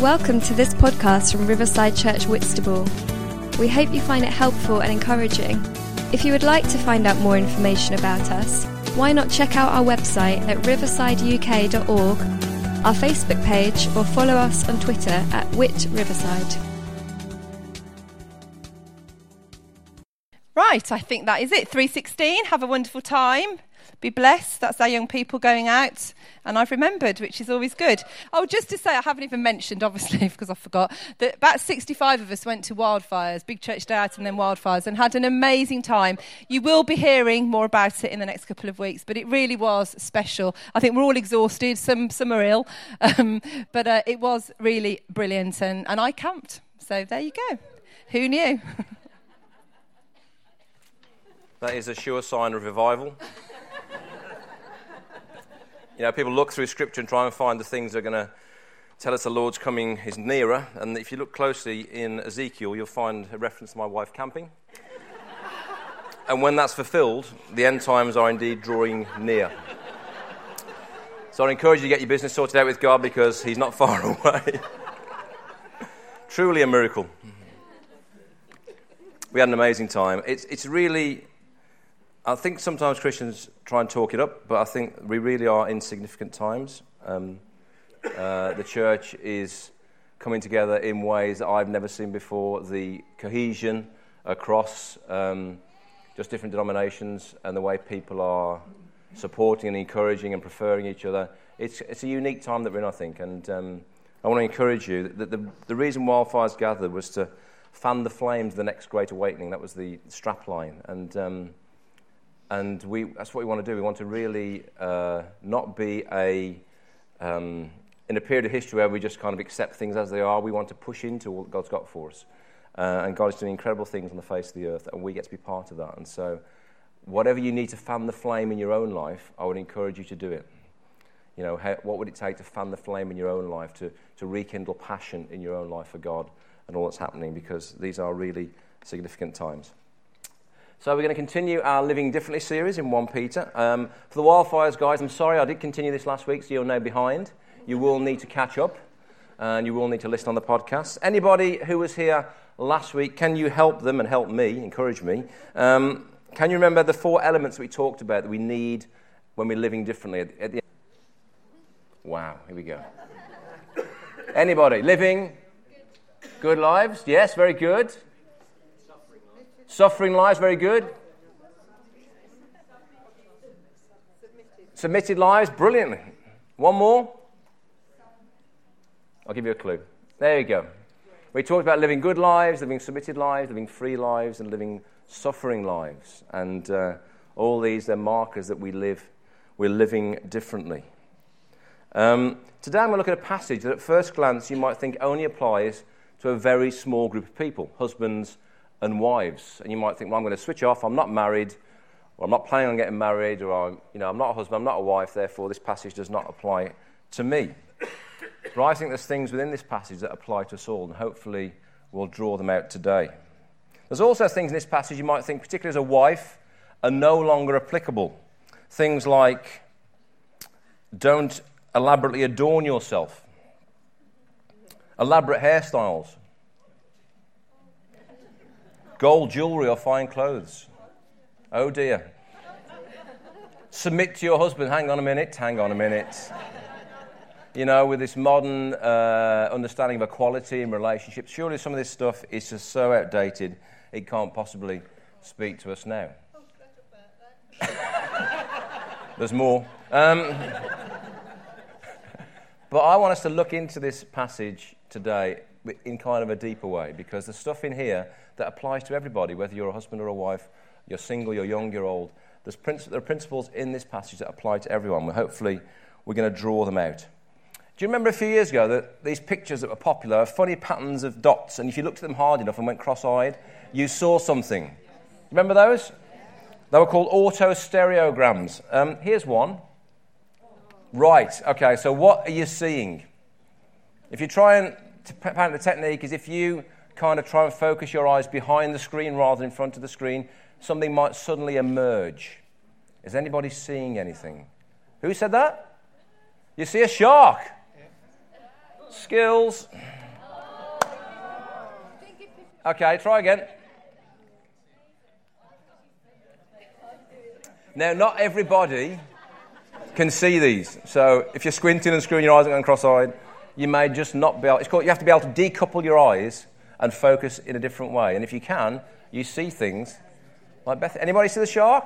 Welcome to this podcast from Riverside Church Whitstable. We hope you find it helpful and encouraging. If you would like to find out more information about us, why not check out our website at riversideuk.org, our Facebook page, or follow us on Twitter at Whit Riverside. Right, I think that is it. 316. Have a wonderful time. Be blessed. That's our young people going out. And I've remembered, which is always good. Oh, just to say, I haven't even mentioned, obviously, because I forgot, that about 65 of us went to wildfires, Big Church Day Out and then wildfires, and had an amazing time. You will be hearing more about it in the next couple of weeks, but it really was special. I think we're all exhausted, some, some are ill, um, but uh, it was really brilliant. And, and I camped. So there you go. Who knew? That is a sure sign of revival. You know, people look through Scripture and try and find the things that are going to tell us the Lord's coming is nearer. And if you look closely in Ezekiel, you'll find a reference to my wife camping. and when that's fulfilled, the end times are indeed drawing near. So I encourage you to get your business sorted out with God because He's not far away. Truly a miracle. We had an amazing time. It's, it's really I think sometimes Christians try and talk it up, but I think we really are in significant times. Um, uh, the church is coming together in ways that I've never seen before. The cohesion across um, just different denominations and the way people are supporting and encouraging and preferring each other. It's, it's a unique time that we're in, I think. And um, I want to encourage you that the, the reason wildfires gathered was to fan the flames of the next great awakening. That was the strapline. And um, and we, that's what we want to do. We want to really uh, not be a, um, in a period of history where we just kind of accept things as they are. We want to push into what God's got for us. Uh, and God is doing incredible things on the face of the earth, and we get to be part of that. And so, whatever you need to fan the flame in your own life, I would encourage you to do it. You know, how, what would it take to fan the flame in your own life, to, to rekindle passion in your own life for God and all that's happening? Because these are really significant times. So we're going to continue our Living Differently series in 1 Peter. Um, for the wildfires, guys, I'm sorry I did continue this last week, so you're now behind. You will need to catch up, and you will need to listen on the podcast. Anybody who was here last week, can you help them and help me, encourage me? Um, can you remember the four elements we talked about that we need when we're living differently? At, at the wow, here we go. Anybody living good lives? Yes, very good. Suffering lives, very good. Submitted lives, brilliantly. One more. I'll give you a clue. There you go. We talked about living good lives, living submitted lives, living free lives, and living suffering lives. And uh, all these, they're markers that we live, we're living differently. Um, today I'm going to look at a passage that at first glance you might think only applies to a very small group of people husbands and wives. And you might think, well, I'm going to switch off. I'm not married, or I'm not planning on getting married, or I'm, you know, I'm not a husband, I'm not a wife, therefore this passage does not apply to me. but I think there's things within this passage that apply to us all, and hopefully we'll draw them out today. There's also things in this passage you might think, particularly as a wife, are no longer applicable. Things like don't elaborately adorn yourself, elaborate hairstyles, gold jewelry or fine clothes. Oh dear. Submit to your husband. Hang on a minute, hang on a minute. You know, with this modern uh, understanding of equality in relationships, surely some of this stuff is just so outdated it can't possibly speak to us now. There's more. Um, but I want us to look into this passage today in kind of a deeper way because the stuff in here that applies to everybody, whether you're a husband or a wife, you're single, you're young, you're old. There's princi- there are principles in this passage that apply to everyone. Well, hopefully, we're going to draw them out. Do you remember a few years ago that these pictures that were popular, funny patterns of dots, and if you looked at them hard enough and went cross eyed, you saw something? Remember those? They were called autostereograms. Um, here's one. Right, okay, so what are you seeing? If you try and apparently the technique is if you kind of try and focus your eyes behind the screen rather than in front of the screen, something might suddenly emerge. Is anybody seeing anything? Who said that? You see a shark. Skills. Okay, try again. Now, not everybody can see these. So, if you're squinting and screwing your eyes and going cross-eyed, you may just not be able. It's called, you have to be able to decouple your eyes and focus in a different way. And if you can, you see things like Beth. Anybody see the shark?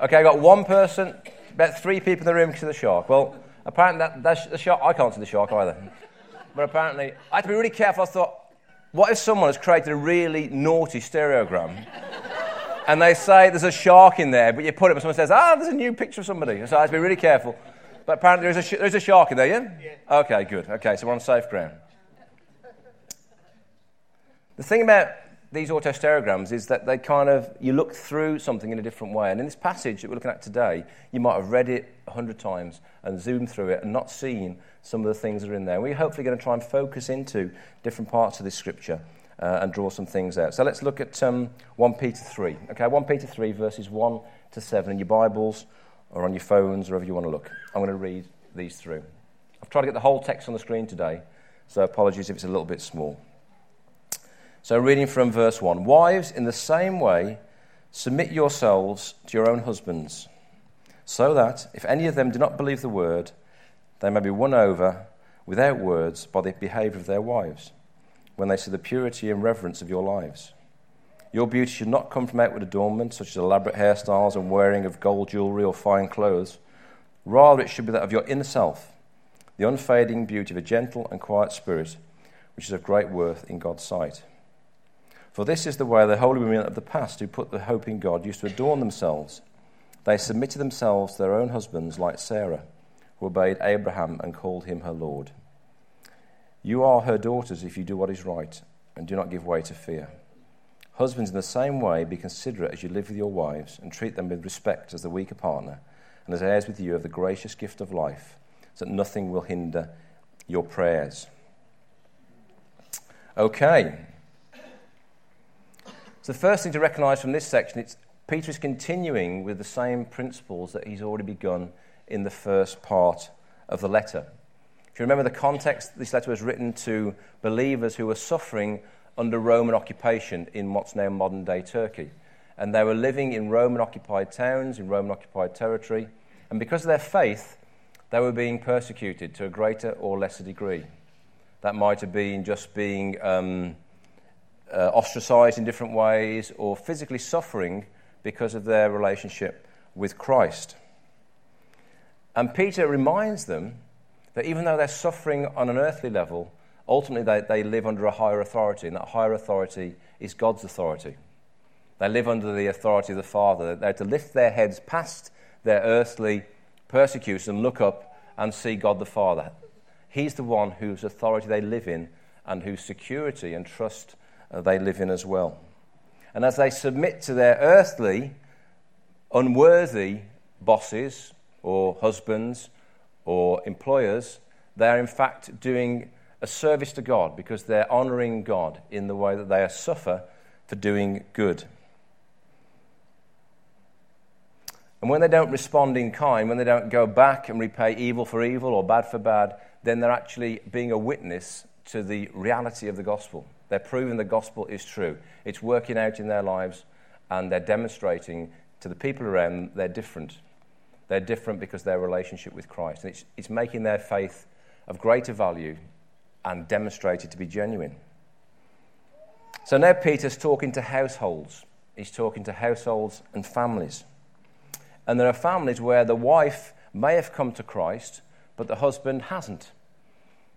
Okay, I got one person, about three people in the room can see the shark. Well, apparently that, that's the shark. I can't see the shark either. But apparently, I had to be really careful. I thought, what if someone has created a really naughty stereogram? and they say there's a shark in there, but you put it, and someone says, ah, there's a new picture of somebody. So I have to be really careful. But apparently there's a, sh- there's a shark in there, yeah? yeah? Okay, good. Okay, so we're on safe ground. The thing about these autostereograms is that they kind of, you look through something in a different way. And in this passage that we're looking at today, you might have read it a hundred times and zoomed through it and not seen some of the things that are in there. We're hopefully going to try and focus into different parts of this scripture uh, and draw some things out. So let's look at um, 1 Peter 3. Okay, 1 Peter 3, verses 1 to 7 in your Bibles or on your phones, wherever you want to look. I'm going to read these through. I've tried to get the whole text on the screen today, so apologies if it's a little bit small. So, reading from verse 1 Wives, in the same way, submit yourselves to your own husbands, so that, if any of them do not believe the word, they may be won over without words by the behavior of their wives when they see the purity and reverence of your lives. Your beauty should not come from outward adornment, such as elaborate hairstyles and wearing of gold jewelry or fine clothes. Rather, it should be that of your inner self, the unfading beauty of a gentle and quiet spirit, which is of great worth in God's sight. For this is the way the holy women of the past who put the hope in God used to adorn themselves. They submitted themselves to their own husbands, like Sarah, who obeyed Abraham and called him her Lord. You are her daughters if you do what is right and do not give way to fear. Husbands, in the same way, be considerate as you live with your wives and treat them with respect as the weaker partner and as heirs with you of the gracious gift of life, so that nothing will hinder your prayers. Okay. So, the first thing to recognize from this section, it's Peter is continuing with the same principles that he's already begun in the first part of the letter. If you remember the context, this letter was written to believers who were suffering under Roman occupation in what's now modern day Turkey. And they were living in Roman occupied towns, in Roman occupied territory. And because of their faith, they were being persecuted to a greater or lesser degree. That might have been just being um, uh, ostracized in different ways or physically suffering because of their relationship with Christ. And Peter reminds them that even though they're suffering on an earthly level, ultimately they, they live under a higher authority, and that higher authority is God's authority. They live under the authority of the Father. They're to lift their heads past their earthly persecutors and look up and see God the Father. He's the one whose authority they live in and whose security and trust uh, they live in as well. And as they submit to their earthly, unworthy bosses or husbands or employers, they are in fact doing a service to God because they're honoring God in the way that they suffer for doing good. And when they don't respond in kind, when they don't go back and repay evil for evil or bad for bad, then they're actually being a witness to the reality of the gospel. They're proving the gospel is true. It's working out in their lives, and they're demonstrating to the people around them they're different. They're different because their relationship with Christ. And it's, it's making their faith of greater value and demonstrated to be genuine. So now Peter's talking to households. He's talking to households and families. And there are families where the wife may have come to Christ, but the husband hasn't.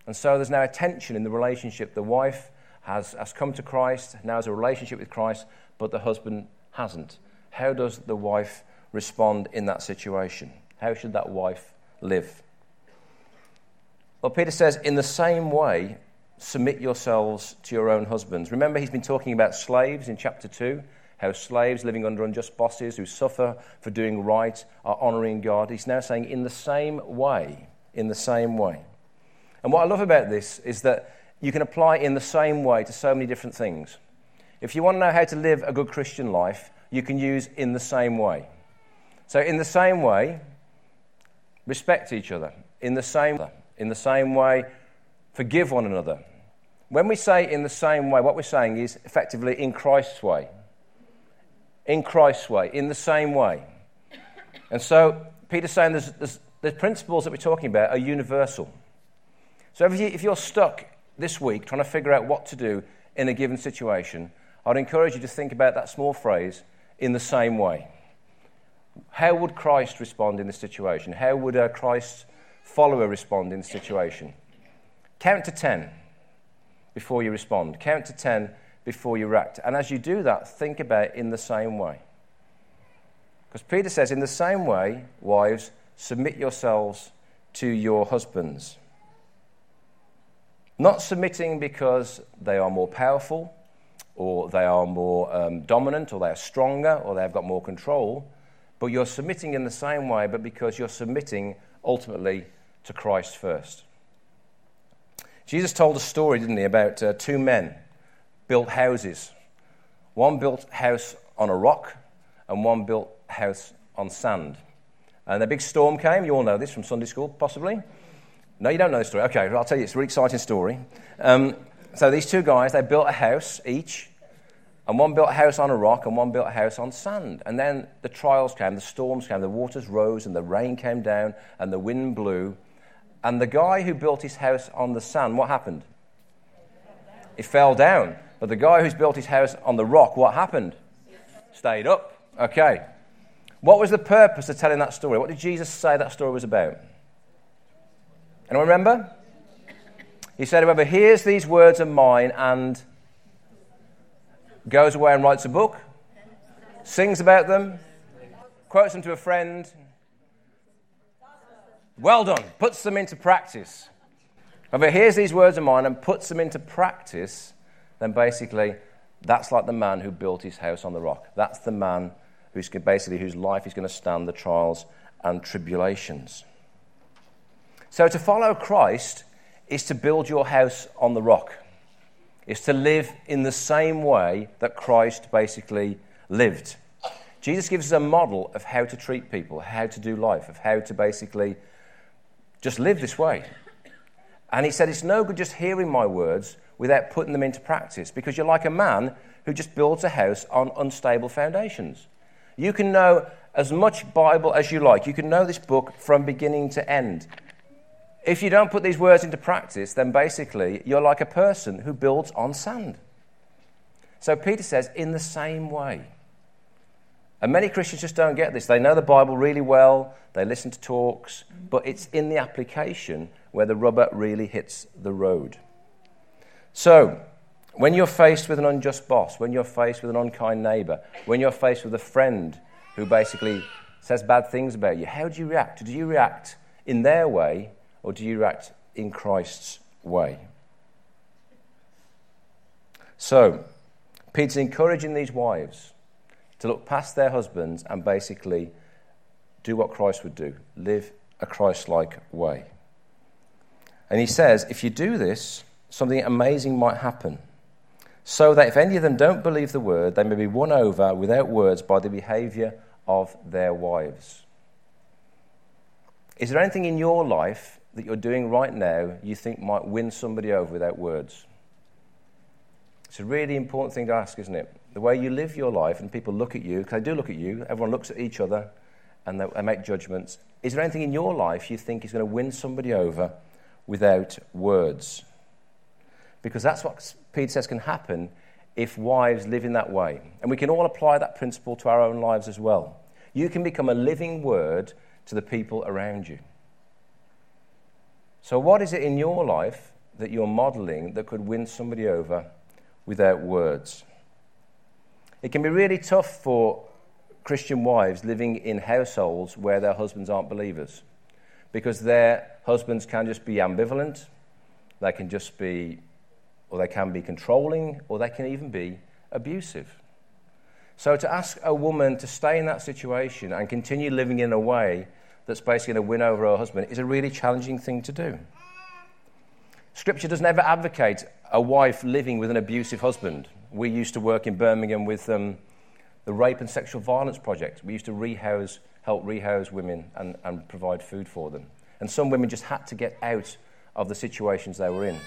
And so there's now a tension in the relationship. The wife has, has come to Christ, now has a relationship with Christ, but the husband hasn't. How does the wife respond in that situation? How should that wife live? Well, Peter says, in the same way, submit yourselves to your own husbands. Remember, he's been talking about slaves in chapter 2, how slaves living under unjust bosses who suffer for doing right are honoring God. He's now saying, in the same way, in the same way. And what I love about this is that you can apply in the same way to so many different things. If you want to know how to live a good Christian life, you can use in the same way. So, in the same way, respect each other. In the same, in the same way, Forgive one another. When we say in the same way, what we're saying is effectively in Christ's way. In Christ's way, in the same way. And so Peter's saying there's, there's, the principles that we're talking about are universal. So if, you, if you're stuck this week trying to figure out what to do in a given situation, I'd encourage you to think about that small phrase in the same way. How would Christ respond in this situation? How would a Christ follower respond in this situation? Count to 10 before you respond. Count to 10 before you react. And as you do that, think about in the same way. Because Peter says, in the same way, wives, submit yourselves to your husbands. Not submitting because they are more powerful, or they are more um, dominant, or they are stronger, or they have got more control, but you're submitting in the same way, but because you're submitting ultimately to Christ first. Jesus told a story, didn't he, about uh, two men built houses. One built house on a rock, and one built house on sand. And a big storm came. You all know this from Sunday school, possibly. No, you don't know the story. Okay, I'll tell you. It's a really exciting story. Um, so these two guys, they built a house each, and one built a house on a rock, and one built a house on sand. And then the trials came, the storms came, the waters rose, and the rain came down, and the wind blew, and the guy who built his house on the sand, what happened? He fell down. But the guy who's built his house on the rock, what happened? Stayed up. Okay. What was the purpose of telling that story? What did Jesus say that story was about? Anyone remember? He said, Whoever hears these words of mine and goes away and writes a book, sings about them, quotes them to a friend, well done. Puts them into practice. But hears these words of mine and puts them into practice, then basically that's like the man who built his house on the rock. That's the man who's basically whose life is going to stand the trials and tribulations. So to follow Christ is to build your house on the rock. Is to live in the same way that Christ basically lived. Jesus gives us a model of how to treat people, how to do life, of how to basically just live this way. And he said, It's no good just hearing my words without putting them into practice because you're like a man who just builds a house on unstable foundations. You can know as much Bible as you like, you can know this book from beginning to end. If you don't put these words into practice, then basically you're like a person who builds on sand. So Peter says, in the same way. And many Christians just don't get this. They know the Bible really well, they listen to talks, but it's in the application where the rubber really hits the road. So, when you're faced with an unjust boss, when you're faced with an unkind neighbor, when you're faced with a friend who basically says bad things about you, how do you react? Do you react in their way or do you react in Christ's way? So, Peter's encouraging these wives to look past their husbands and basically do what Christ would do live a Christ like way. And he says, if you do this, something amazing might happen. So that if any of them don't believe the word, they may be won over without words by the behavior of their wives. Is there anything in your life that you're doing right now you think might win somebody over without words? It's a really important thing to ask, isn't it? The way you live your life and people look at you, because they do look at you, everyone looks at each other and they, they make judgments. Is there anything in your life you think is going to win somebody over without words? Because that's what Peter says can happen if wives live in that way. And we can all apply that principle to our own lives as well. You can become a living word to the people around you. So, what is it in your life that you're modeling that could win somebody over without words. It can be really tough for Christian wives living in households where their husbands aren't believers because their husbands can just be ambivalent, they can just be, or they can be controlling, or they can even be abusive. So to ask a woman to stay in that situation and continue living in a way that's basically going to win over her husband is a really challenging thing to do. Scripture does never advocate a wife living with an abusive husband. We used to work in Birmingham with um, the Rape and Sexual Violence Project. We used to rehouse, help rehouse women and, and provide food for them. And some women just had to get out of the situations they were in.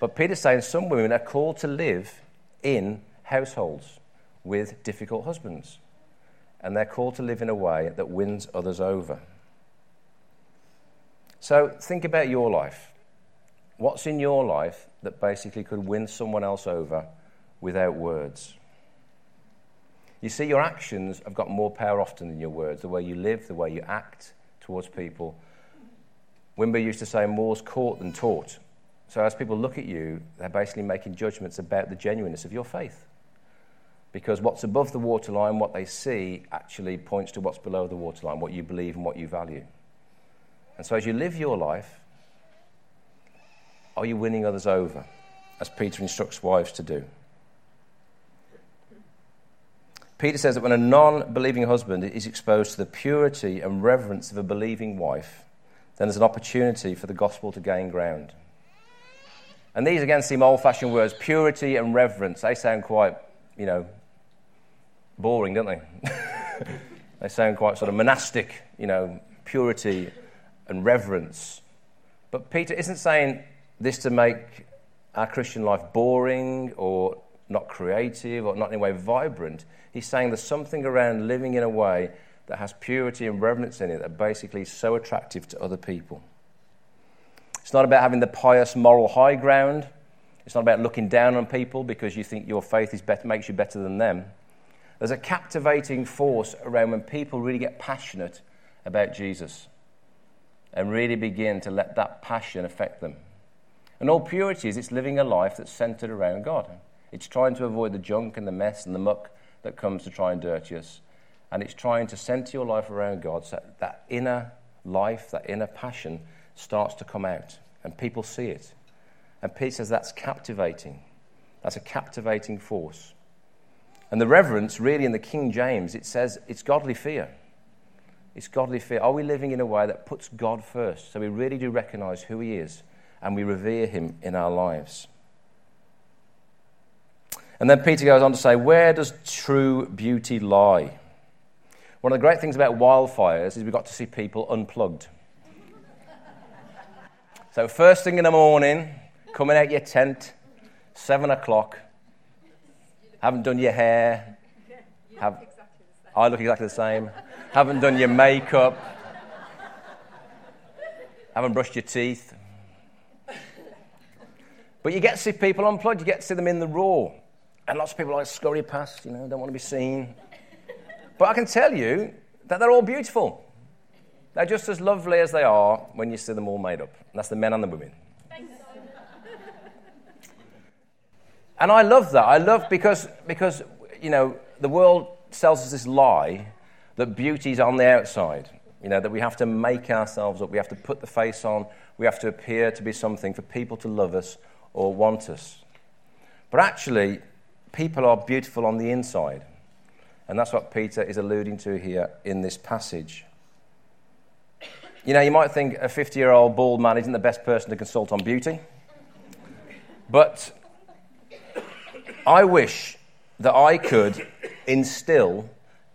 But Peter's saying some women are called to live in households with difficult husbands. And they're called to live in a way that wins others over. So think about your life. What's in your life that basically could win someone else over without words? You see, your actions have got more power often than your words. The way you live, the way you act towards people. Wimber used to say, more's caught than taught. So as people look at you, they're basically making judgments about the genuineness of your faith. Because what's above the waterline, what they see, actually points to what's below the waterline, what you believe and what you value. And so as you live your life, are you winning others over, as Peter instructs wives to do? Peter says that when a non believing husband is exposed to the purity and reverence of a believing wife, then there's an opportunity for the gospel to gain ground. And these again seem old fashioned words purity and reverence. They sound quite, you know, boring, don't they? they sound quite sort of monastic, you know, purity and reverence. But Peter isn't saying this to make our Christian life boring or not creative or not in a way vibrant. He's saying there's something around living in a way that has purity and reverence in it that basically is so attractive to other people. It's not about having the pious moral high ground. It's not about looking down on people because you think your faith is better, makes you better than them. There's a captivating force around when people really get passionate about Jesus and really begin to let that passion affect them. And all purity is it's living a life that's centered around God. It's trying to avoid the junk and the mess and the muck that comes to try and dirty us. And it's trying to center your life around God so that inner life, that inner passion starts to come out. And people see it. And Peter says that's captivating. That's a captivating force. And the reverence, really, in the King James, it says it's godly fear. It's godly fear. Are we living in a way that puts God first? So we really do recognize who He is and we revere Him in our lives. And then Peter goes on to say, Where does true beauty lie? One of the great things about wildfires is we got to see people unplugged. so, first thing in the morning, coming out your tent, seven o'clock, haven't done your hair, have, I look exactly the same, haven't done your makeup, haven't brushed your teeth. But you get to see people unplugged, you get to see them in the raw. And lots of people like scurry past, you know, don't want to be seen. But I can tell you that they're all beautiful. They're just as lovely as they are when you see them all made up. And that's the men and the women. and I love that. I love because, because, you know, the world sells us this lie that beauty's on the outside. You know, that we have to make ourselves up, we have to put the face on, we have to appear to be something for people to love us or want us. But actually, people are beautiful on the inside. And that's what Peter is alluding to here in this passage. You know, you might think a 50 year old bald man isn't the best person to consult on beauty. But I wish that I could instill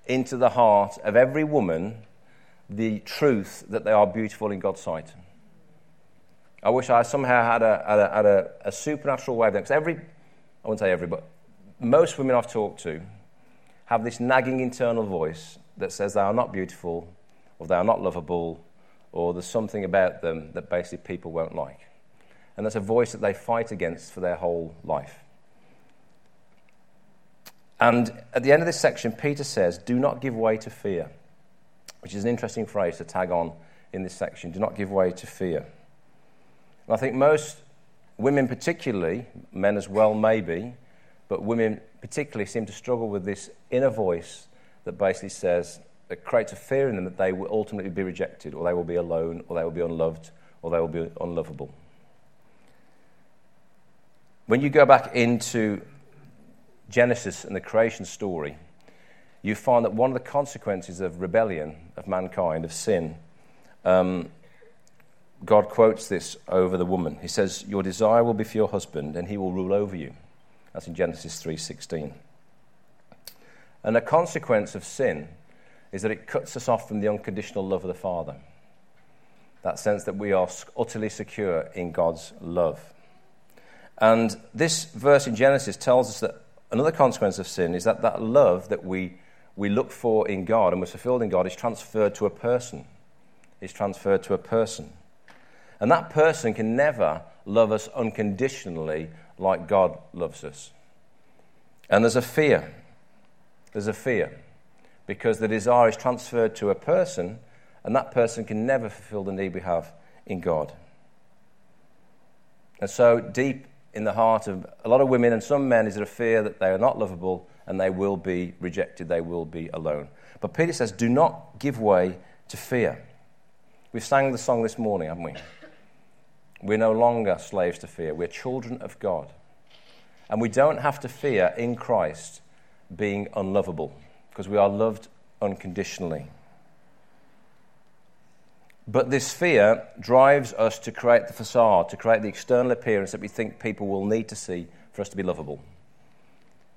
into the heart of every woman the truth that they are beautiful in God's sight. I wish I somehow had a, had a, had a, a supernatural way of Because every, I wouldn't say every, but most women I've talked to have this nagging internal voice that says they are not beautiful, or they are not lovable, or there's something about them that basically people won't like. And that's a voice that they fight against for their whole life. And at the end of this section, Peter says, Do not give way to fear, which is an interesting phrase to tag on in this section. Do not give way to fear. And I think most women, particularly, men as well, maybe, but women particularly seem to struggle with this inner voice that basically says, that creates a fear in them that they will ultimately be rejected, or they will be alone, or they will be unloved, or they will be unlovable. When you go back into Genesis and the creation story, you find that one of the consequences of rebellion, of mankind, of sin, um, God quotes this over the woman. He says, Your desire will be for your husband, and he will rule over you. That's in Genesis 3:16. And a consequence of sin is that it cuts us off from the unconditional love of the Father. That sense that we are utterly secure in God's love. And this verse in Genesis tells us that another consequence of sin is that that love that we, we look for in God and was fulfilled in God is transferred to a person. Is transferred to a person. And that person can never love us unconditionally like God loves us. And there's a fear. There's a fear. Because the desire is transferred to a person, and that person can never fulfill the need we have in God. And so, deep in the heart of a lot of women and some men is there a fear that they are not lovable and they will be rejected, they will be alone. But Peter says, do not give way to fear. We've sang the song this morning, haven't we? We're no longer slaves to fear. We're children of God. And we don't have to fear in Christ being unlovable because we are loved unconditionally. But this fear drives us to create the facade, to create the external appearance that we think people will need to see for us to be lovable.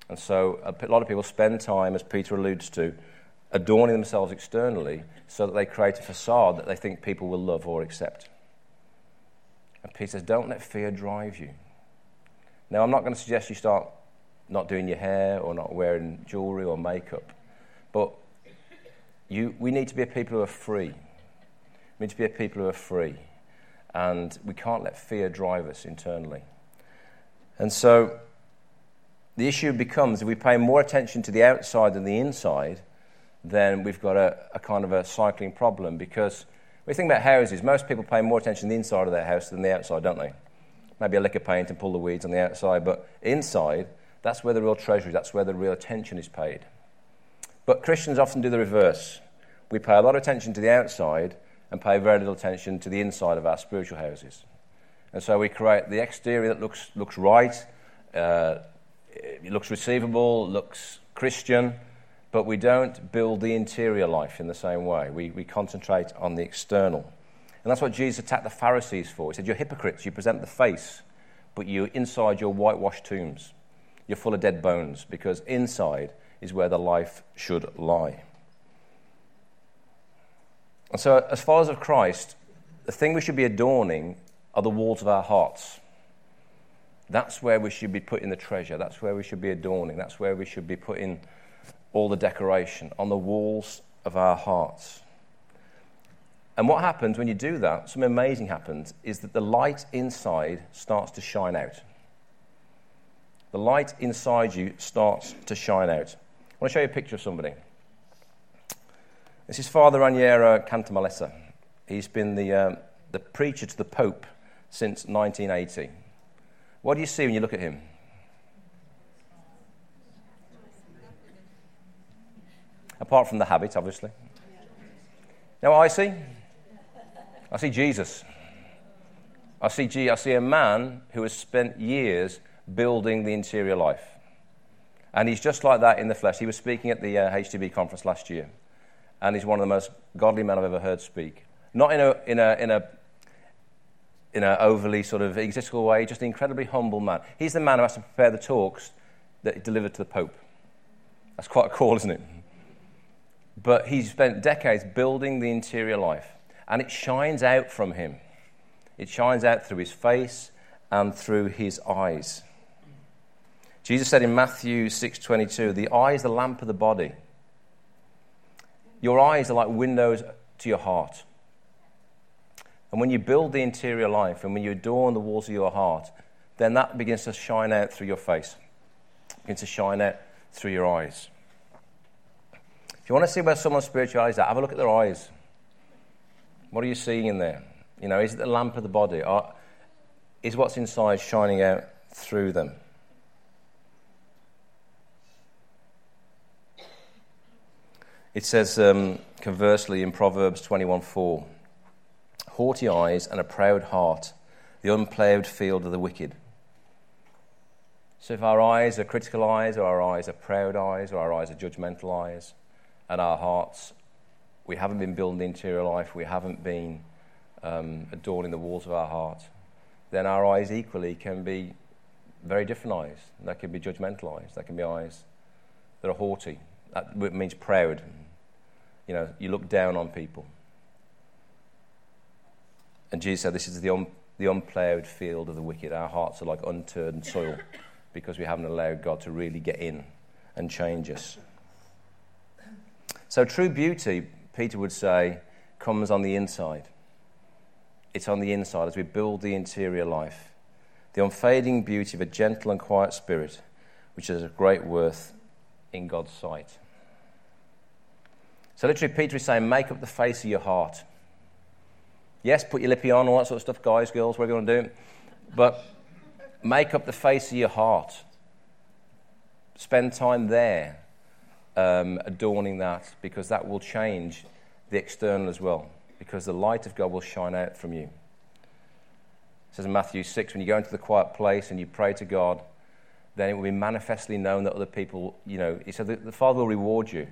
And so a lot of people spend time, as Peter alludes to, adorning themselves externally so that they create a facade that they think people will love or accept. And Peter says, Don't let fear drive you. Now, I'm not going to suggest you start not doing your hair or not wearing jewelry or makeup, but you, we need to be a people who are free. We need to be a people who are free. And we can't let fear drive us internally. And so the issue becomes if we pay more attention to the outside than the inside, then we've got a, a kind of a cycling problem because when think about houses, most people pay more attention to the inside of their house than the outside, don't they? Maybe a lick of paint and pull the weeds on the outside, but inside, that's where the real treasure is, that's where the real attention is paid. But Christians often do the reverse. We pay a lot of attention to the outside and pay very little attention to the inside of our spiritual houses. And so we create the exterior that looks, looks right, uh, looks receivable, looks Christian, but we don't build the interior life in the same way. We, we concentrate on the external. And that's what Jesus attacked the Pharisees for. He said, You're hypocrites. You present the face, but you inside your whitewashed tombs. You're full of dead bones because inside is where the life should lie. And so, as as of Christ, the thing we should be adorning are the walls of our hearts. That's where we should be putting the treasure. That's where we should be adorning. That's where we should be putting all the decoration on the walls of our hearts. And what happens when you do that, something amazing happens, is that the light inside starts to shine out. The light inside you starts to shine out. I want to show you a picture of somebody. This is Father Raniero Cantalamessa. He's been the, um, the preacher to the Pope since 1980. What do you see when you look at him? Apart from the habit, obviously. Now, I see? I see Jesus. I see, G- I see a man who has spent years building the interior life. And he's just like that in the flesh. He was speaking at the uh, HTB conference last year, and he's one of the most godly men I've ever heard speak. Not in a, in a, in a, in an overly sort of egotistical way, just an incredibly humble man. He's the man who has to prepare the talks that he delivered to the Pope. That's quite a call, isn't it? But he's spent decades building the interior life, and it shines out from him. It shines out through his face and through his eyes. Jesus said in Matthew 6:22, "The eye is the lamp of the body. Your eyes are like windows to your heart." And when you build the interior life and when you adorn the walls of your heart, then that begins to shine out through your face, begins to shine out through your eyes. If you want to see where someone's spirituality is at, have a look at their eyes. What are you seeing in there? You know, is it the lamp of the body? Or is what's inside shining out through them? It says, um, conversely, in Proverbs 21:4, haughty eyes and a proud heart, the unplowed field of the wicked. So if our eyes are critical eyes, or our eyes are proud eyes, or our eyes are judgmental eyes, and our hearts, we haven't been building the interior life, we haven't been um, adorning the walls of our heart, then our eyes equally can be very different eyes. That can be judgmental eyes, that can be eyes that are haughty. That means proud. You know, you look down on people. And Jesus said, This is the, un- the unplowed field of the wicked. Our hearts are like unturned soil because we haven't allowed God to really get in and change us. So, true beauty, Peter would say, comes on the inside. It's on the inside as we build the interior life. The unfading beauty of a gentle and quiet spirit, which is of great worth in God's sight. So, literally, Peter is saying, make up the face of your heart. Yes, put your lippy on, all that sort of stuff, guys, girls, whatever you want to do. But make up the face of your heart. Spend time there um, adorning that because that will change the external as well because the light of God will shine out from you. It says in Matthew 6 when you go into the quiet place and you pray to God, then it will be manifestly known that other people, you know, he said the Father will reward you.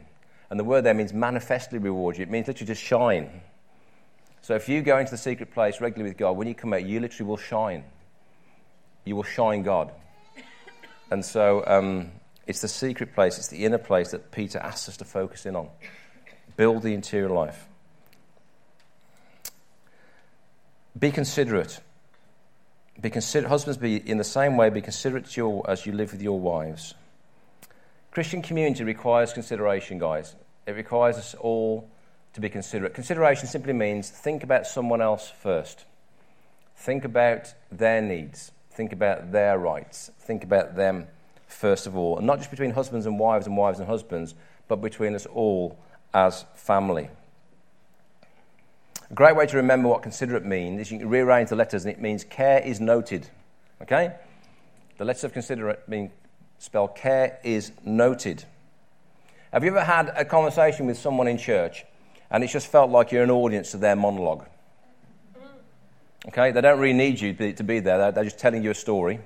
And the word there means manifestly reward you. It means literally just shine. So if you go into the secret place regularly with God, when you come out, you literally will shine. You will shine God. And so um, it's the secret place, it's the inner place that Peter asks us to focus in on. Build the interior life. Be considerate. Be consider- husbands, be in the same way, be considerate your, as you live with your wives. Christian community requires consideration, guys. It requires us all to be considerate. Consideration simply means think about someone else first. Think about their needs. Think about their rights. Think about them first of all. And not just between husbands and wives and wives and husbands, but between us all as family. A great way to remember what considerate means is you can rearrange the letters and it means care is noted. Okay? The letters of considerate mean spell care is noted. Have you ever had a conversation with someone in church and it's just felt like you're an audience to their monologue? Okay? They don't really need you to be there, they're just telling you a story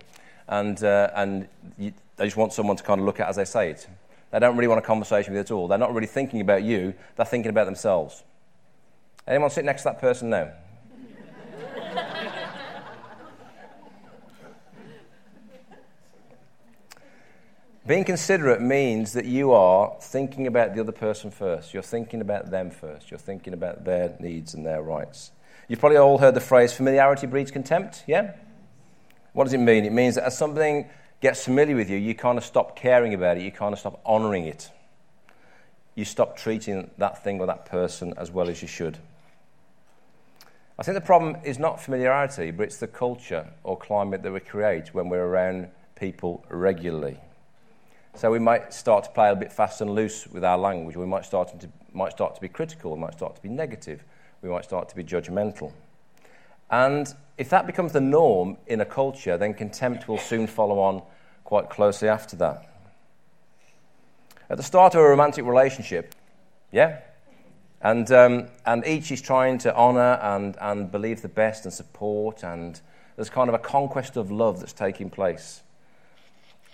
and, uh, and you, they just want someone to kind of look at as they say it. They don't really want a conversation with you at all. They're not really thinking about you, they're thinking about themselves. Anyone sit next to that person now? Being considerate means that you are thinking about the other person first. You're thinking about them first. You're thinking about their needs and their rights. You've probably all heard the phrase familiarity breeds contempt, yeah? What does it mean? It means that as something gets familiar with you, you kind of stop caring about it, you kind of stop honoring it. You stop treating that thing or that person as well as you should. I think the problem is not familiarity, but it's the culture or climate that we create when we're around people regularly. So we might start to play a bit fast and loose with our language. We might start to, might start to be critical, we might start to be negative, we might start to be judgmental. And if that becomes the norm in a culture, then contempt will soon follow on quite closely after that. At the start of a romantic relationship, yeah? And, um, and each is trying to honour and, and believe the best and support, and there's kind of a conquest of love that's taking place.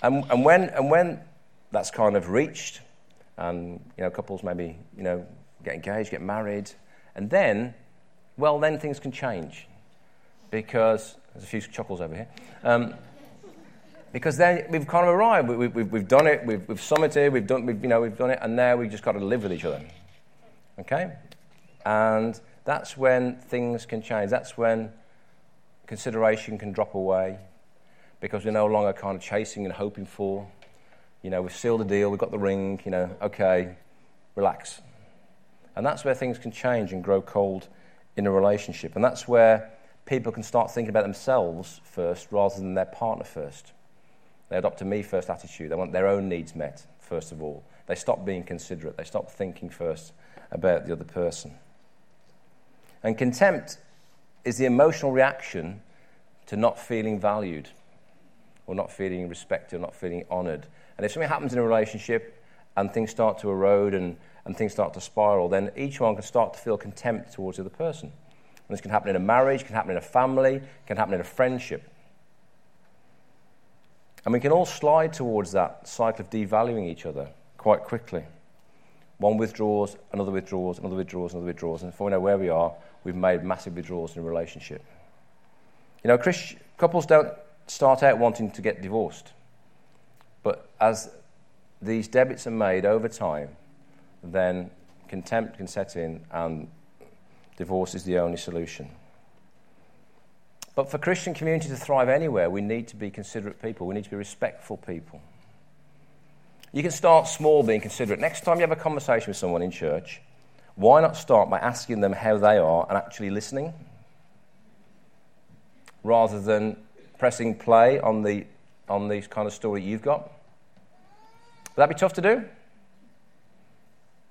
And, and, when, and when that's kind of reached, and you know, couples maybe you know, get engaged, get married, and then, well, then things can change because there's a few chuckles over here. Um, because then we've kind of arrived. We, have we, we've done it. We've, we've summited. We've done, we've, you know, we've done it, and now we've just got to live with each other. Okay, and that's when things can change. That's when consideration can drop away because we're no longer kind of chasing and hoping for. You know, we've sealed the deal. We've got the ring. You know, okay, relax. And that's where things can change and grow cold in a relationship. And that's where people can start thinking about themselves first rather than their partner first. They adopt a me first attitude. They want their own needs met, first of all. They stop being considerate. They stop thinking first about the other person. And contempt is the emotional reaction to not feeling valued or not feeling respected or not feeling honored. And if something happens in a relationship and things start to erode and, and things start to spiral, then each one can start to feel contempt towards the other person. And this can happen in a marriage, can happen in a family, can happen in a friendship. And we can all slide towards that cycle of devaluing each other quite quickly. One withdraws, another withdraws, another withdraws, another withdraws. And before we know where we are, we've made massive withdrawals in a relationship. You know, Christ, couples don't start out wanting to get divorced. But as these debits are made over time, then contempt can set in and divorce is the only solution. But for Christian community to thrive anywhere, we need to be considerate people. We need to be respectful people. You can start small being considerate. Next time you have a conversation with someone in church, why not start by asking them how they are and actually listening? Rather than pressing play on the, on the kind of story you've got. Would that be tough to do?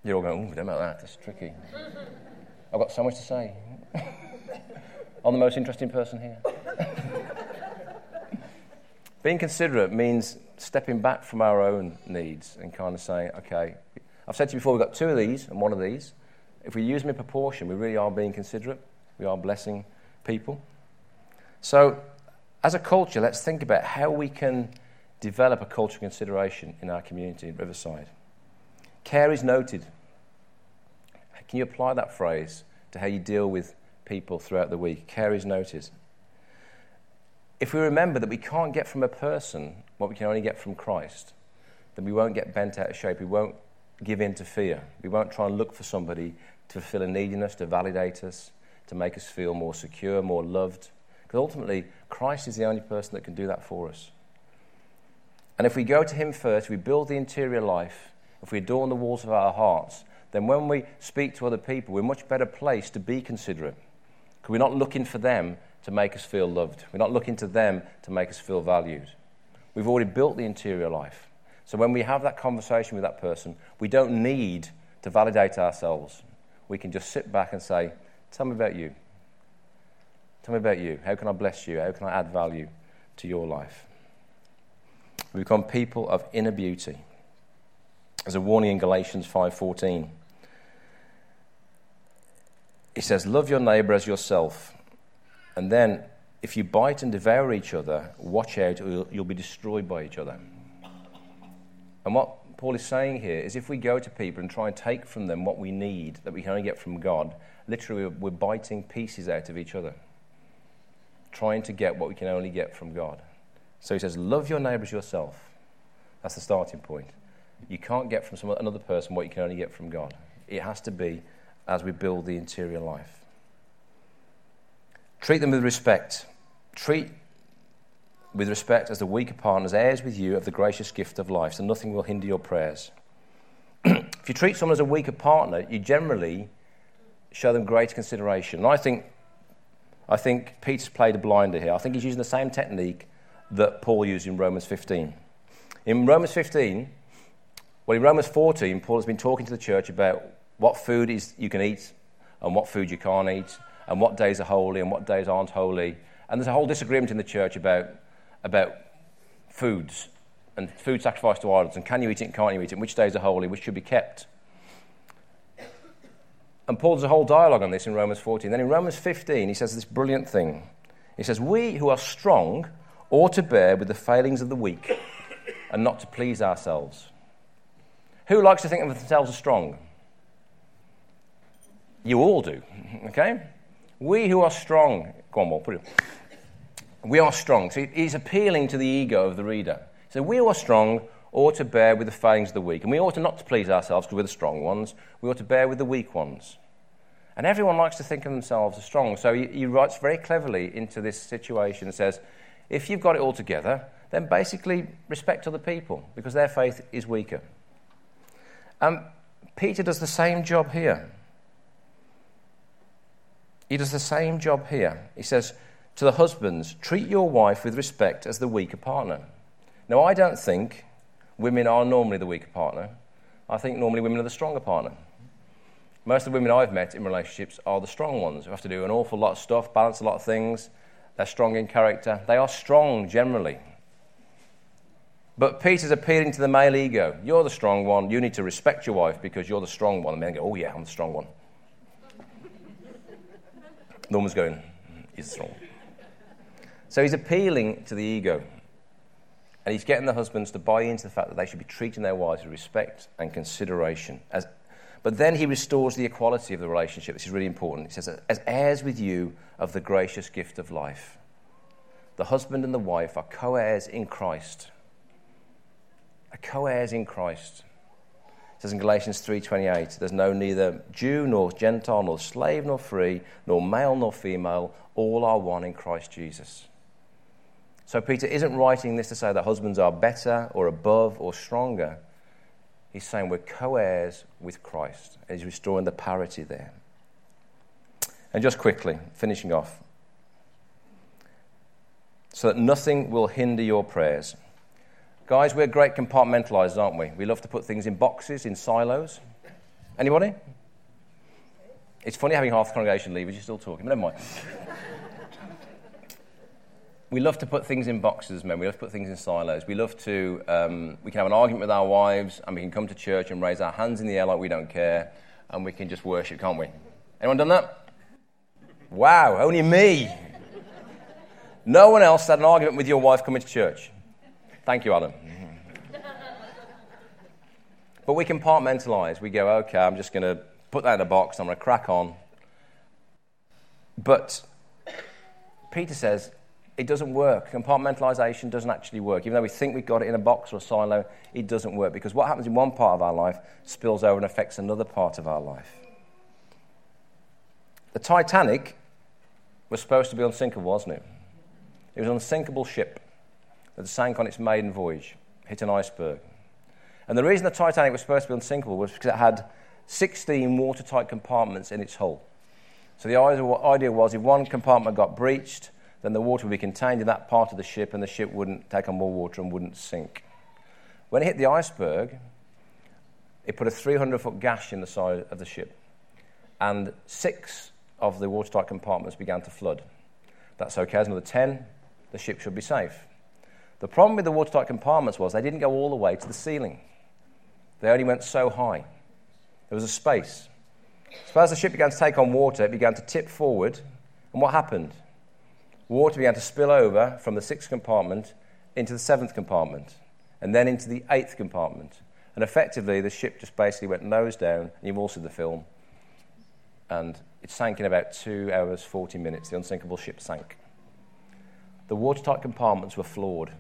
You're all going, oh, don't know that. That's tricky. I've got so much to say. I'm the most interesting person here. Being considerate means stepping back from our own needs and kind of saying, okay, I've said to you before, we've got two of these and one of these. If we use them in proportion, we really are being considerate. We are blessing people. So, as a culture, let's think about how we can develop a culture of consideration in our community in Riverside. Care is noted. Can you apply that phrase to how you deal with people throughout the week? Care is noted. If we remember that we can't get from a person what we can only get from Christ, then we won't get bent out of shape. We won't give in to fear. We won't try and look for somebody to fulfill a need in us, to validate us, to make us feel more secure, more loved. Because ultimately, Christ is the only person that can do that for us. And if we go to Him first, we build the interior life, if we adorn the walls of our hearts, then when we speak to other people, we're much better placed to be considerate. Because we're not looking for them to make us feel loved. We're not looking to them to make us feel valued. We've already built the interior life. So when we have that conversation with that person, we don't need to validate ourselves. We can just sit back and say, Tell me about you. Tell me about you. How can I bless you? How can I add value to your life? We become people of inner beauty. There's a warning in Galatians 5:14. It says, "Love your neighbor as yourself." And then, if you bite and devour each other, watch out, or you'll be destroyed by each other. And what Paul is saying here is if we go to people and try and take from them what we need that we can only get from God, literally we're biting pieces out of each other, trying to get what we can only get from God. So he says, Love your neighbors yourself. That's the starting point. You can't get from some, another person what you can only get from God. It has to be as we build the interior life. Treat them with respect. Treat with respect as the weaker partners, heirs with you of the gracious gift of life, so nothing will hinder your prayers. if you treat someone as a weaker partner, you generally show them greater consideration. And I think, I think Peter's played a blinder here. I think he's using the same technique that Paul used in Romans 15. In Romans 15, well, in Romans 14, Paul has been talking to the church about what food is you can eat and what food you can't eat, and what days are holy and what days aren't holy. And there's a whole disagreement in the church about, about foods and food sacrificed to idols and can you eat it and can't you eat it, which days are holy, which should be kept. And Paul does a whole dialogue on this in Romans 14. Then in Romans 15, he says this brilliant thing. He says, We who are strong ought to bear with the failings of the weak and not to please ourselves. Who likes to think of themselves as strong? You all do, okay? We who are strong, go on, put it. We are strong. So he's appealing to the ego of the reader. So we who are strong ought to bear with the failings of the weak. And we ought to not to please ourselves because we're the strong ones. We ought to bear with the weak ones. And everyone likes to think of themselves as strong. So he, he writes very cleverly into this situation and says, if you've got it all together, then basically respect other people because their faith is weaker. Um, Peter does the same job here. He does the same job here. He says to the husbands, treat your wife with respect as the weaker partner. Now, I don't think women are normally the weaker partner. I think normally women are the stronger partner. Most of the women I've met in relationships are the strong ones who have to do an awful lot of stuff, balance a lot of things. They're strong in character. They are strong generally. But Peter's appealing to the male ego. You're the strong one. You need to respect your wife because you're the strong one. And men go, oh, yeah, I'm the strong one. Woman's going, hmm, he's strong. So he's appealing to the ego. And he's getting the husbands to buy into the fact that they should be treating their wives with respect and consideration. As, but then he restores the equality of the relationship. which is really important. He says, as heirs with you of the gracious gift of life. The husband and the wife are co heirs in Christ. Are co heirs in Christ. Says in Galatians 3:28, there's no neither Jew nor Gentile nor slave nor free, nor male nor female, all are one in Christ Jesus. So Peter isn't writing this to say that husbands are better or above or stronger. He's saying we're co-heirs with Christ. He's restoring the parity there. And just quickly, finishing off, so that nothing will hinder your prayers. Guys, we're great compartmentalizers, aren't we? We love to put things in boxes, in silos. Anybody? It's funny having half the congregation leave, but you're still talking, but never mind. we love to put things in boxes, men. We love to put things in silos. We love to, um, we can have an argument with our wives, and we can come to church and raise our hands in the air like we don't care, and we can just worship, can't we? Anyone done that? Wow, only me. No one else had an argument with your wife coming to church. Thank you, Adam. But we compartmentalize. We go, okay, I'm just going to put that in a box, I'm going to crack on. But Peter says it doesn't work. Compartmentalization doesn't actually work. Even though we think we've got it in a box or a silo, it doesn't work because what happens in one part of our life spills over and affects another part of our life. The Titanic was supposed to be unsinkable, wasn't it? It was an unsinkable ship that sank on its maiden voyage, hit an iceberg. And the reason the Titanic was supposed to be unsinkable was because it had 16 watertight compartments in its hull. So the idea was if one compartment got breached, then the water would be contained in that part of the ship and the ship wouldn't take on more water and wouldn't sink. When it hit the iceberg, it put a 300 foot gash in the side of the ship, and six of the watertight compartments began to flood. That's okay, as another 10, the ship should be safe. The problem with the watertight compartments was they didn't go all the way to the ceiling, they only went so high. There was a space. So as the ship began to take on water, it began to tip forward, and what happened? Water began to spill over from the sixth compartment into the seventh compartment, and then into the eighth compartment. And effectively, the ship just basically went nose down, and you've all seen the film, and it sank in about two hours, 40 minutes. The unsinkable ship sank. The watertight compartments were flawed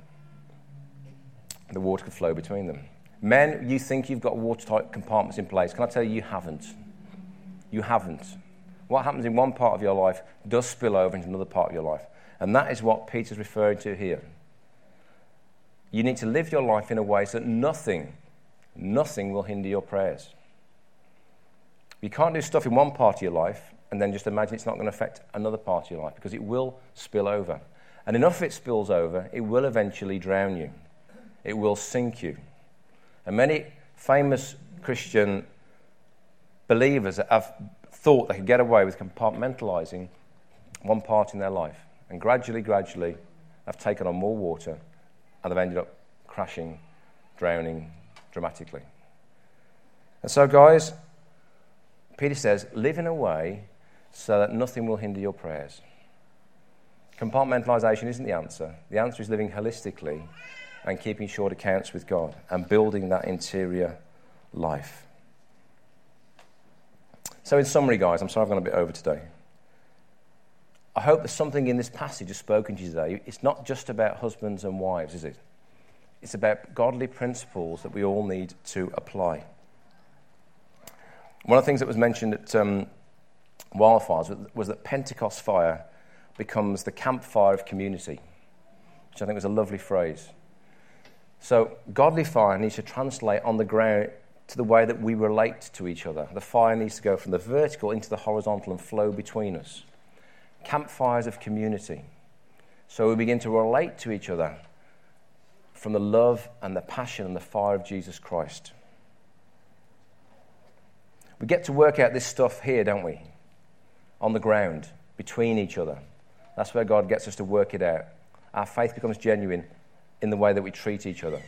the water could flow between them. Men, you think you've got watertight compartments in place. Can I tell you, you haven't? You haven't. What happens in one part of your life does spill over into another part of your life. And that is what Peter's referring to here. You need to live your life in a way so that nothing, nothing will hinder your prayers. You can't do stuff in one part of your life and then just imagine it's not going to affect another part of your life because it will spill over. And enough of it spills over, it will eventually drown you it will sink you. And many famous Christian believers have thought they could get away with compartmentalizing one part in their life. And gradually, gradually, have taken on more water and they've ended up crashing, drowning dramatically. And so, guys, Peter says, live in a way so that nothing will hinder your prayers. Compartmentalization isn't the answer. The answer is living holistically and keeping short accounts with God and building that interior life. So, in summary, guys, I'm sorry I've gone a bit over today. I hope that something in this passage has spoken to you today. It's not just about husbands and wives, is it? It's about godly principles that we all need to apply. One of the things that was mentioned at um, Wildfires was that Pentecost fire becomes the campfire of community, which I think was a lovely phrase. So, godly fire needs to translate on the ground to the way that we relate to each other. The fire needs to go from the vertical into the horizontal and flow between us. Campfires of community. So we begin to relate to each other from the love and the passion and the fire of Jesus Christ. We get to work out this stuff here, don't we? On the ground, between each other. That's where God gets us to work it out. Our faith becomes genuine in the way that we treat each other.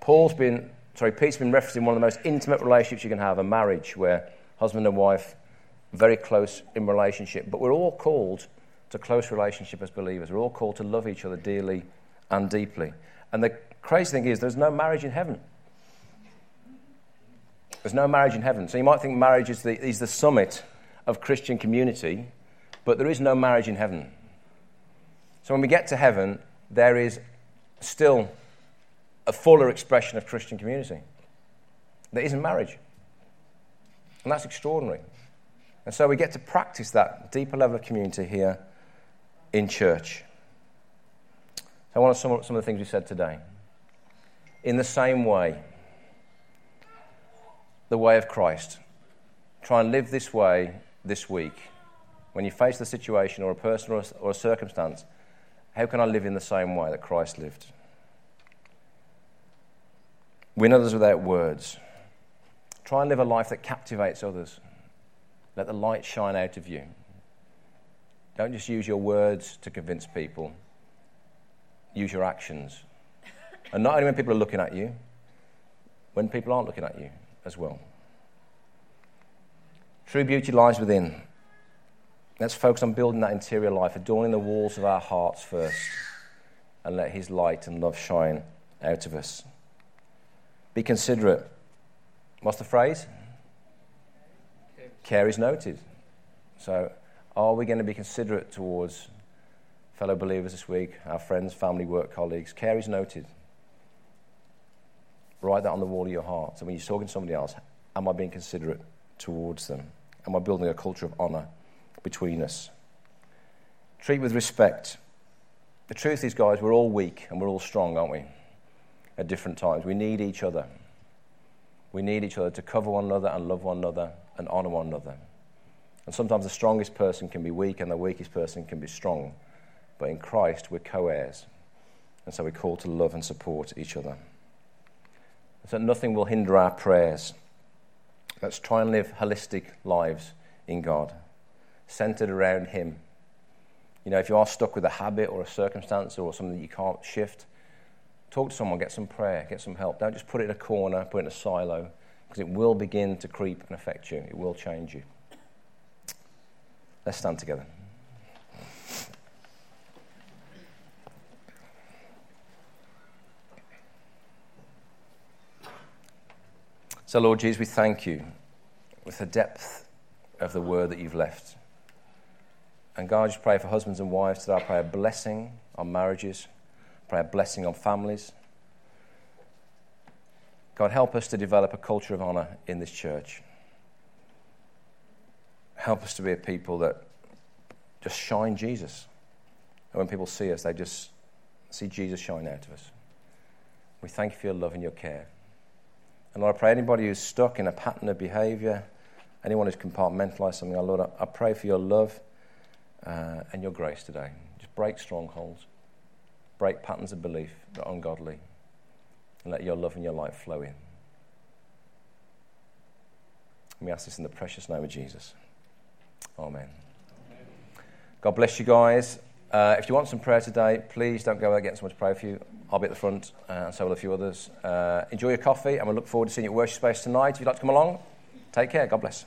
Paul's been, sorry, Pete's been referencing one of the most intimate relationships you can have, a marriage where husband and wife very close in relationship. But we're all called to close relationship as believers. We're all called to love each other dearly and deeply. And the crazy thing is, there's no marriage in heaven. There's no marriage in heaven. So you might think marriage is the, is the summit of Christian community, but there is no marriage in heaven. So when we get to heaven, there is still a fuller expression of Christian community There isn't marriage. And that's extraordinary. And so we get to practice that deeper level of community here in church. So I want to sum up some of the things we said today. In the same way, the way of Christ. Try and live this way this week. When you face the situation or a person or a, or a circumstance, how can I live in the same way that Christ lived? Win others without words. Try and live a life that captivates others. Let the light shine out of you. Don't just use your words to convince people, use your actions. And not only when people are looking at you, when people aren't looking at you as well. True beauty lies within. Let's focus on building that interior life, adorning the walls of our hearts first, and let His light and love shine out of us. Be considerate. What's the phrase? Care is noted. So, are we going to be considerate towards fellow believers this week, our friends, family, work colleagues? Care is noted. Write that on the wall of your heart. So when you're talking to somebody else, am I being considerate towards them? Am I building a culture of honour between us? Treat with respect. The truth is, guys, we're all weak and we're all strong, aren't we? At different times. We need each other. We need each other to cover one another and love one another and honour one another. And sometimes the strongest person can be weak and the weakest person can be strong. But in Christ, we're co heirs. And so we're called to love and support each other. So nothing will hinder our prayers. Let's try and live holistic lives in God, centered around Him. You know, if you are stuck with a habit or a circumstance or something that you can't shift, talk to someone, get some prayer, get some help. Don't just put it in a corner, put it in a silo, because it will begin to creep and affect you. It will change you. Let's stand together. So, Lord Jesus, we thank you with the depth of the word that you've left. And God, I just pray for husbands and wives today. I pray a blessing on marriages, I pray a blessing on families. God, help us to develop a culture of honour in this church. Help us to be a people that just shine Jesus. And when people see us, they just see Jesus shine out of us. We thank you for your love and your care. And Lord, I pray anybody who's stuck in a pattern of behavior, anyone who's compartmentalized something, Lord, I pray for your love uh, and your grace today. Just break strongholds, break patterns of belief that are ungodly, and let your love and your light flow in. And we ask this in the precious name of Jesus. Amen. God bless you guys. Uh, if you want some prayer today, please don't go without getting someone to pray for you. I'll be at the front, uh, and so will a few others. Uh, enjoy your coffee, and we'll look forward to seeing you at worship space tonight. If you'd like to come along, take care. God bless.